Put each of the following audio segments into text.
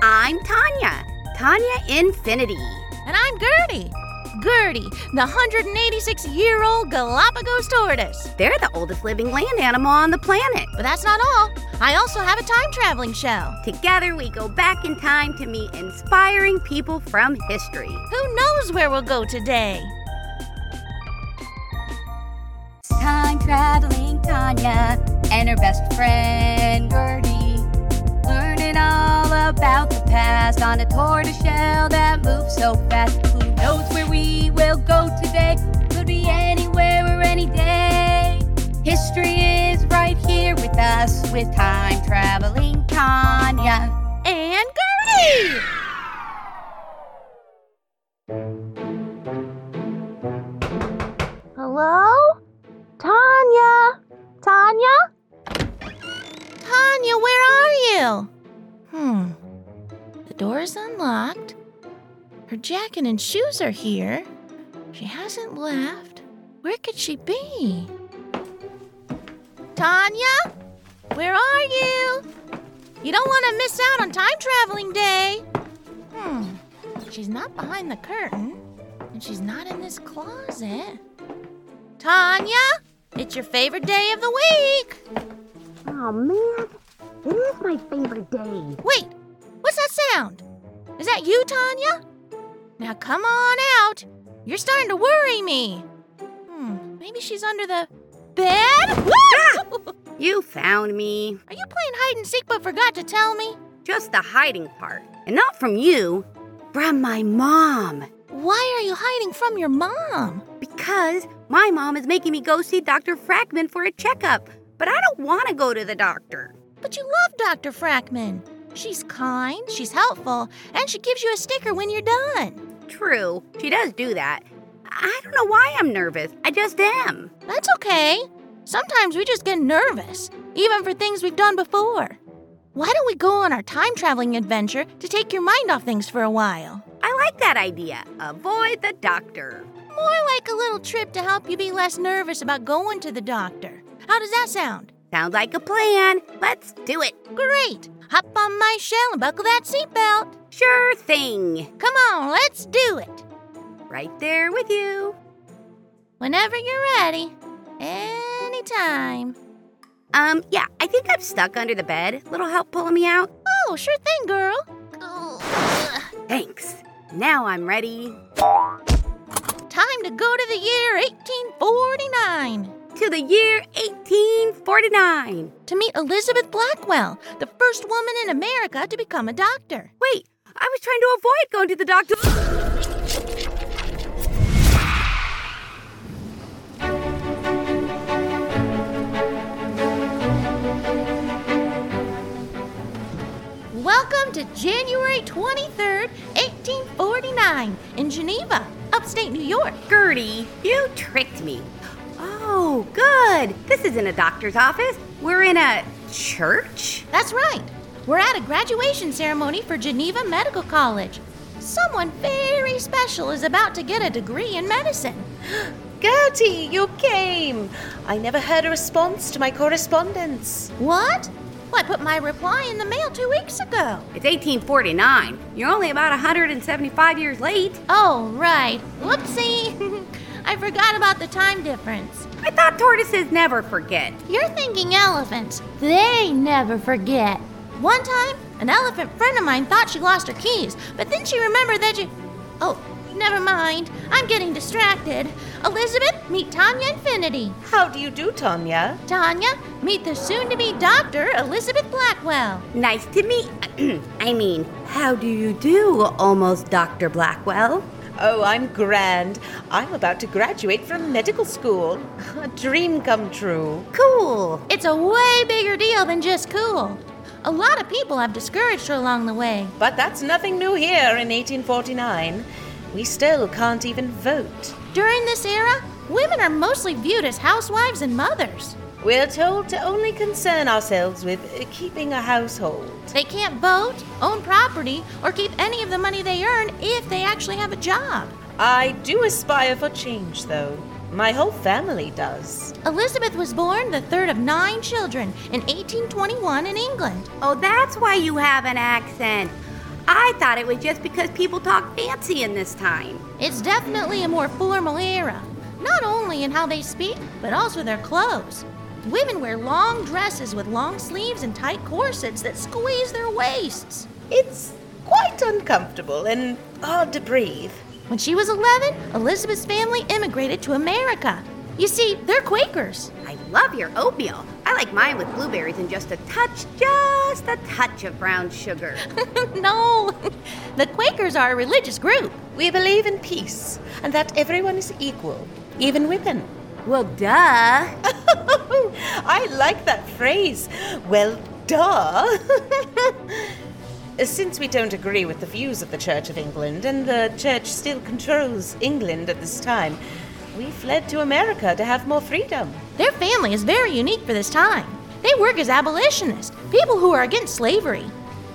Hello, I'm Tonya. Tonya Infinity. And I'm Gertie. Gertie, the 186 year old Galapagos tortoise. They're the oldest living land animal on the planet. But that's not all. I also have a time traveling show. Together, we go back in time to meet inspiring people from history. Who knows where we'll go today? Time traveling Tonya and her best friend Gertie. Learning all about the past on a tortoise shell that moves so fast. Who knows where we will go today? Could be anywhere or any day. History is right here with us with time traveling Tonya And Gertie! Hello? Tonya? Tonya? Tonya, where are you? Hmm. The door is unlocked. Her jacket and shoes are here. She hasn't left. Where could she be? Tonya? Where are you? You don't want to miss out on time traveling day. Hmm. She's not behind the curtain, and she's not in this closet. Tonya, it's your favorite day of the week. Oh man, it is my favorite day. Wait, what's that sound? Is that you, Tonya? Now come on out. You're starting to worry me. Hmm, maybe she's under the bed? Woo! You found me. Are you playing hide and seek but forgot to tell me? Just the hiding part. And not from you, from my mom. Why are you hiding from your mom? Because my mom is making me go see Dr. Frackman for a checkup. But I don't want to go to the doctor. But you love Dr. Frackman. She's kind, she's helpful, and she gives you a sticker when you're done. True, she does do that. I don't know why I'm nervous. I just am. That's okay. Sometimes we just get nervous, even for things we've done before. Why don't we go on our time traveling adventure to take your mind off things for a while? I like that idea. Avoid the doctor. More like a little trip to help you be less nervous about going to the doctor. How does that sound? Sounds like a plan. Let's do it. Great! Hop on my shell and buckle that seatbelt. Sure thing. Come on, let's do it. Right there with you. Whenever you're ready. Anytime. Um, yeah, I think I'm stuck under the bed. Little help pulling me out? Oh, sure thing, girl. Ugh. Thanks. Now I'm ready. Time to go to the year 1849 To the year 1849. to meet Elizabeth Blackwell, the first woman in America to become a doctor. Wait, I was trying to avoid going to the doctor. Welcome to January 23rd, 1849, in Geneva, upstate New York. Gertie, you tricked me. Oh, good. This isn't a doctor's office. We're in a church? That's right. We're at a graduation ceremony for Geneva Medical College. Someone very special is about to get a degree in medicine. Gertie, you came. I never heard a response to my correspondence. What? Well, I put my reply in the mail two weeks ago. It's 1849. You're only about 175 years late. Oh, right. Whoopsie. I forgot about the time difference. I thought tortoises never forget. You're thinking elephants. They never forget. One time, an elephant friend of mine thought she lost her keys, but then she remembered that she. Oh, never mind. I'm getting distracted. Elizabeth, meet Tonya Infinity. How do you do, Tonya? Tonya, meet the soon to be Dr. Elizabeth Blackwell. Nice to meet. I mean, how do you do, almost Dr. Blackwell? Oh, I'm grand. I'm about to graduate from medical school. A dream come true. Cool. It's a way bigger deal than just cool. A lot of people have discouraged her along the way. But that's nothing new here in 1849. We still can't even vote. During this era, women are mostly viewed as housewives and mothers. We're told to only concern ourselves with keeping a household. They can't vote, own property, or keep any of the money they earn if they actually have a job. I do aspire for change, though. My whole family does. Elizabeth was born the third of nine children in 1821 in England. Oh, that's why you have an accent. I thought it was just because people talk fancy in this time. It's definitely a more formal era, not only in how they speak, but also their clothes. Women wear long dresses with long sleeves and tight corsets that squeeze their waists. It's quite uncomfortable and hard to breathe. When she was 11, Elizabeth's family immigrated to America. You see, they're Quakers. I love your oatmeal. I like mine with blueberries and just a touch, just a touch of brown sugar. no, the Quakers are a religious group. We believe in peace and that everyone is equal, even women. Well, duh. I like that phrase. Well, duh. Since we don't agree with the views of the Church of England, and the Church still controls England at this time, we fled to America to have more freedom. Their family is very unique for this time. They work as abolitionists, people who are against slavery,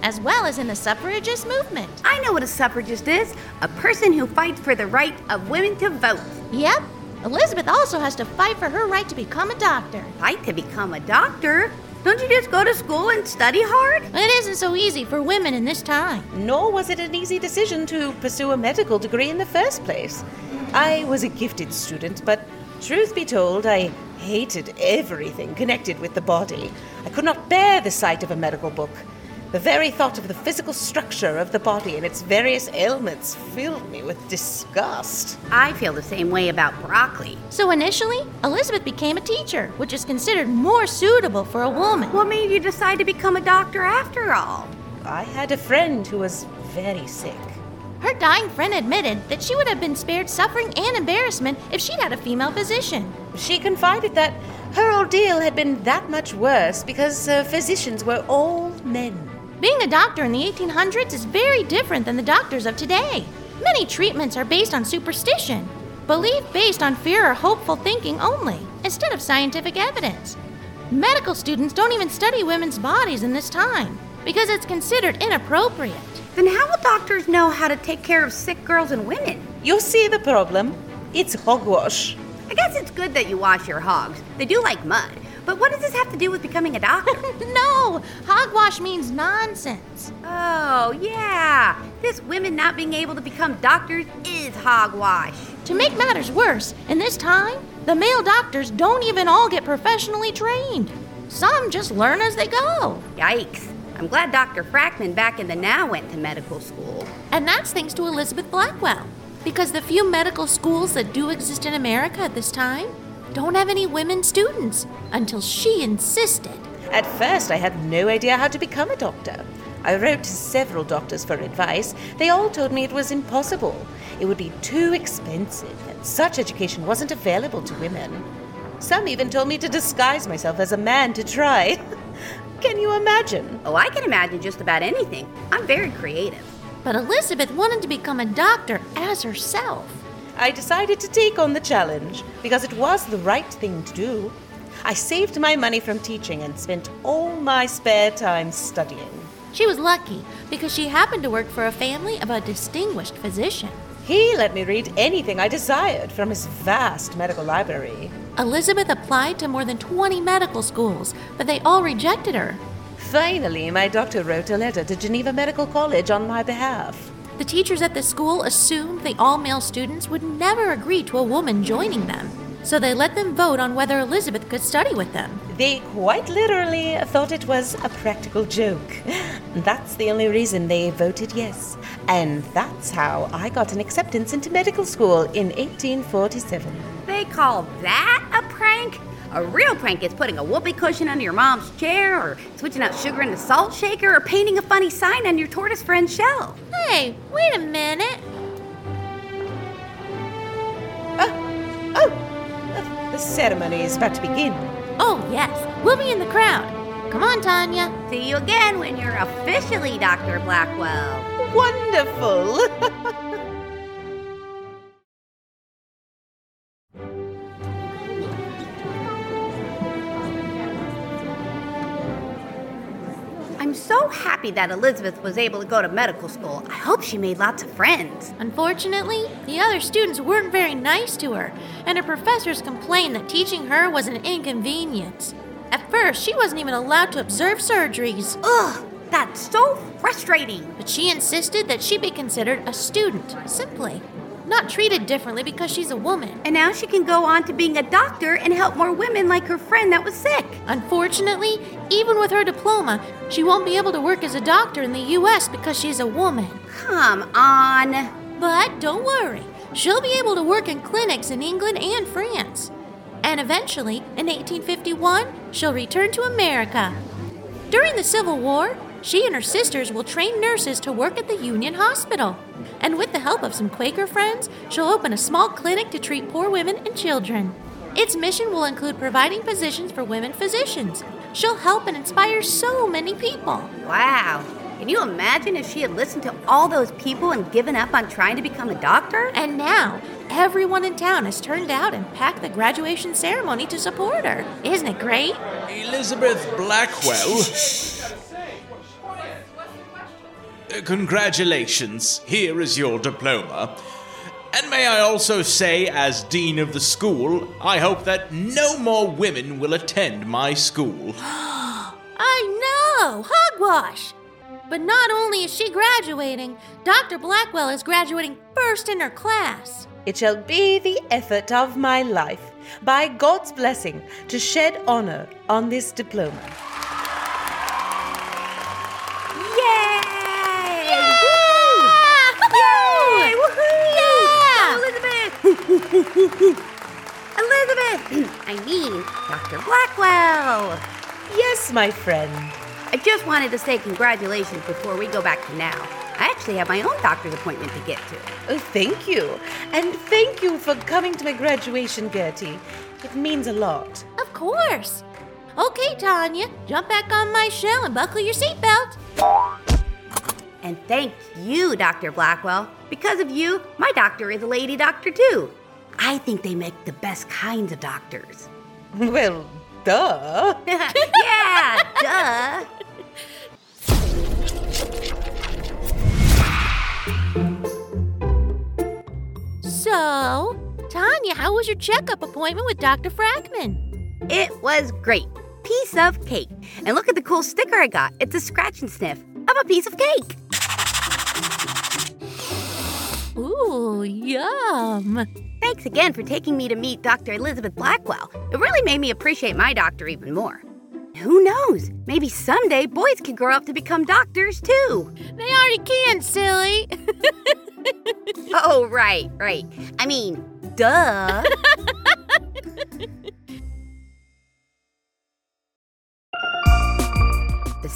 as well as in the suffragist movement. I know what a suffragist is a person who fights for the right of women to vote. Yep. Elizabeth also has to fight for her right to become a doctor. Fight to become a doctor? Don't you just go to school and study hard? It isn't so easy for women in this time. Nor was it an easy decision to pursue a medical degree in the first place. I was a gifted student, but truth be told, I hated everything connected with the body. I could not bear the sight of a medical book. The very thought of the physical structure of the body and its various ailments filled me with disgust. I feel the same way about broccoli. So initially, Elizabeth became a teacher, which is considered more suitable for a woman. What made you decide to become a doctor after all? I had a friend who was very sick. Her dying friend admitted that she would have been spared suffering and embarrassment if she'd had a female physician. She confided that her ordeal had been that much worse because uh, physicians were all men. Being a doctor in the 1800s is very different than the doctors of today. Many treatments are based on superstition, belief based on fear or hopeful thinking only, instead of scientific evidence. Medical students don't even study women's bodies in this time because it's considered inappropriate. Then how will doctors know how to take care of sick girls and women? You see the problem? It's hogwash. I guess it's good that you wash your hogs. They do like mud. But what does this have to do with becoming a doctor? no, hogwash means nonsense. Oh, yeah. This women not being able to become doctors is hogwash. To make matters worse, in this time, the male doctors don't even all get professionally trained. Some just learn as they go. Yikes. I'm glad Dr. Frackman back in the now went to medical school. And that's thanks to Elizabeth Blackwell. Because the few medical schools that do exist in America at this time don't have any women students until she insisted. At first, I had no idea how to become a doctor. I wrote to several doctors for advice. They all told me it was impossible. It would be too expensive, and such education wasn't available to women. Some even told me to disguise myself as a man to try. can you imagine? Oh, I can imagine just about anything. I'm very creative. But Elizabeth wanted to become a doctor as herself. I decided to take on the challenge because it was the right thing to do. I saved my money from teaching and spent all my spare time studying. She was lucky because she happened to work for a family of a distinguished physician. He let me read anything I desired from his vast medical library. Elizabeth applied to more than 20 medical schools, but they all rejected her. Finally, my doctor wrote a letter to Geneva Medical College on my behalf. The teachers at the school assumed the all male students would never agree to a woman joining them, so they let them vote on whether Elizabeth could study with them. They quite literally thought it was a practical joke. That's the only reason they voted yes. And that's how I got an acceptance into medical school in 1847. They call that a prank? A real prank is putting a whoopee cushion under your mom's chair, or switching out sugar in the salt shaker, or painting a funny sign on your tortoise friend's shell. Hey, wait a minute. Oh, oh the ceremony is about to begin. Oh, yes, we'll be in the crowd. Come on, Tonya. See you again when you're officially Dr. Blackwell. Wonderful! I'm so happy that Elizabeth was able to go to medical school. I hope she made lots of friends. Unfortunately, the other students weren't very nice to her, and her professors complained that teaching her was an inconvenience. At first, she wasn't even allowed to observe surgeries, Ugh, that's so frustrating. but she insisted that she be considered a student, simply, not treated differently because she's a woman. And now she can go on to being a doctor and help more women like her friend that was sick. Unfortunately, even with her diploma, she won't be able to work as a doctor in the US because she's a woman. Come on. But don't worry, she'll be able to work in clinics in England and France. And eventually, in 1851, she'll return to America. During the Civil War, she and her sisters will train nurses to work at the Union Hospital. And with the help of some Quaker friends, she'll open a small clinic to treat poor women and children. Its mission will include providing positions for women physicians. She'll help and inspire so many people. Wow. Can you imagine if she had listened to all those people and given up on trying to become a doctor? And now, everyone in town has turned out and packed the graduation ceremony to support her. Isn't it great? Elizabeth Blackwell. Congratulations, here is your diploma. And may I also say, as Dean of the school, I hope that no more women will attend my school. I know! Hogwash! But not only is she graduating, Dr. Blackwell is graduating first in her class. It shall be the effort of my life, by God's blessing, to shed honor on this diploma. Elizabeth! I mean, Dr. Blackwell! Yes, my friend. I just wanted to say congratulations before we go back to now. I actually have my own doctor's appointment to get to. Oh, thank you. And thank you for coming to my graduation, Gertie. It means a lot. Of course. Okay, Tonya, jump back on my shell and buckle your seatbelt. And thank you, Dr. Blackwell. Because of you, my doctor is a lady doctor too. I think they make the best kinds of doctors. Well, duh. yeah, duh. So, Tonya, how was your checkup appointment with Dr. Frackman? It was great. Piece of cake. And look at the cool sticker I got. It's a scratch and sniff of a piece of cake. Ooh, yum. Thanks again for taking me to meet Dr. Elizabeth Blackwell. It really made me appreciate my doctor even more. Who knows? Maybe someday boys can grow up to become doctors too. They already can, silly. Oh, right, right. I mean, duh.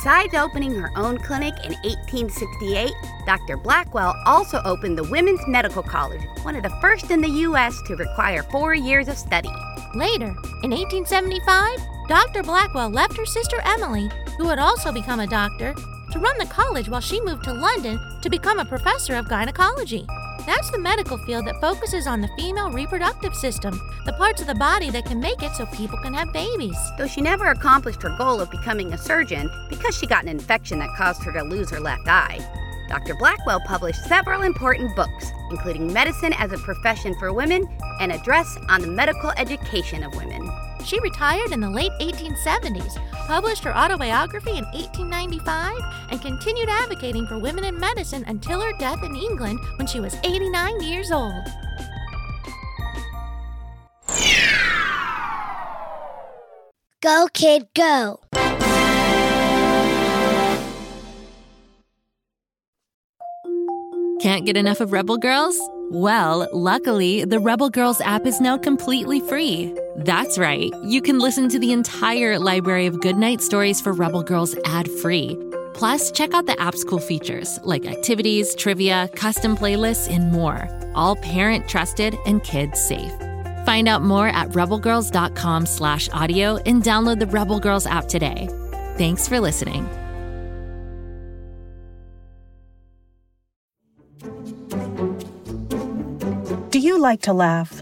Besides opening her own clinic in 1868, Dr. Blackwell also opened the Women's Medical College, one of the first in the U.S. to require four years of study. Later, in 1875, Dr. Blackwell left her sister Emily, who had also become a doctor, to run the college while she moved to London to become a professor of gynecology. That's the medical field that focuses on the female reproductive system, the parts of the body that can make it so people can have babies. Though she never accomplished her goal of becoming a surgeon because she got an infection that caused her to lose her left eye. Dr. Blackwell published several important books, including Medicine as a Profession for Women and Address on the Medical Education of Women. She retired in the late 1870s, published her autobiography in 1895, and continued advocating for women in medicine until her death in England when she was 89 years old. Go, kid, go. Can't get enough of Rebel Girls? Well, luckily, the Rebel Girls app is now completely free. That's right, you can listen to the entire library of goodnight stories for Rebel Girls ad free. Plus, check out the app's cool features like activities, trivia, custom playlists, and more. All parent trusted and kids safe. Find out more at rebelgirls.com slash audio and download the Rebel Girls app today. Thanks for listening. Do you like to laugh?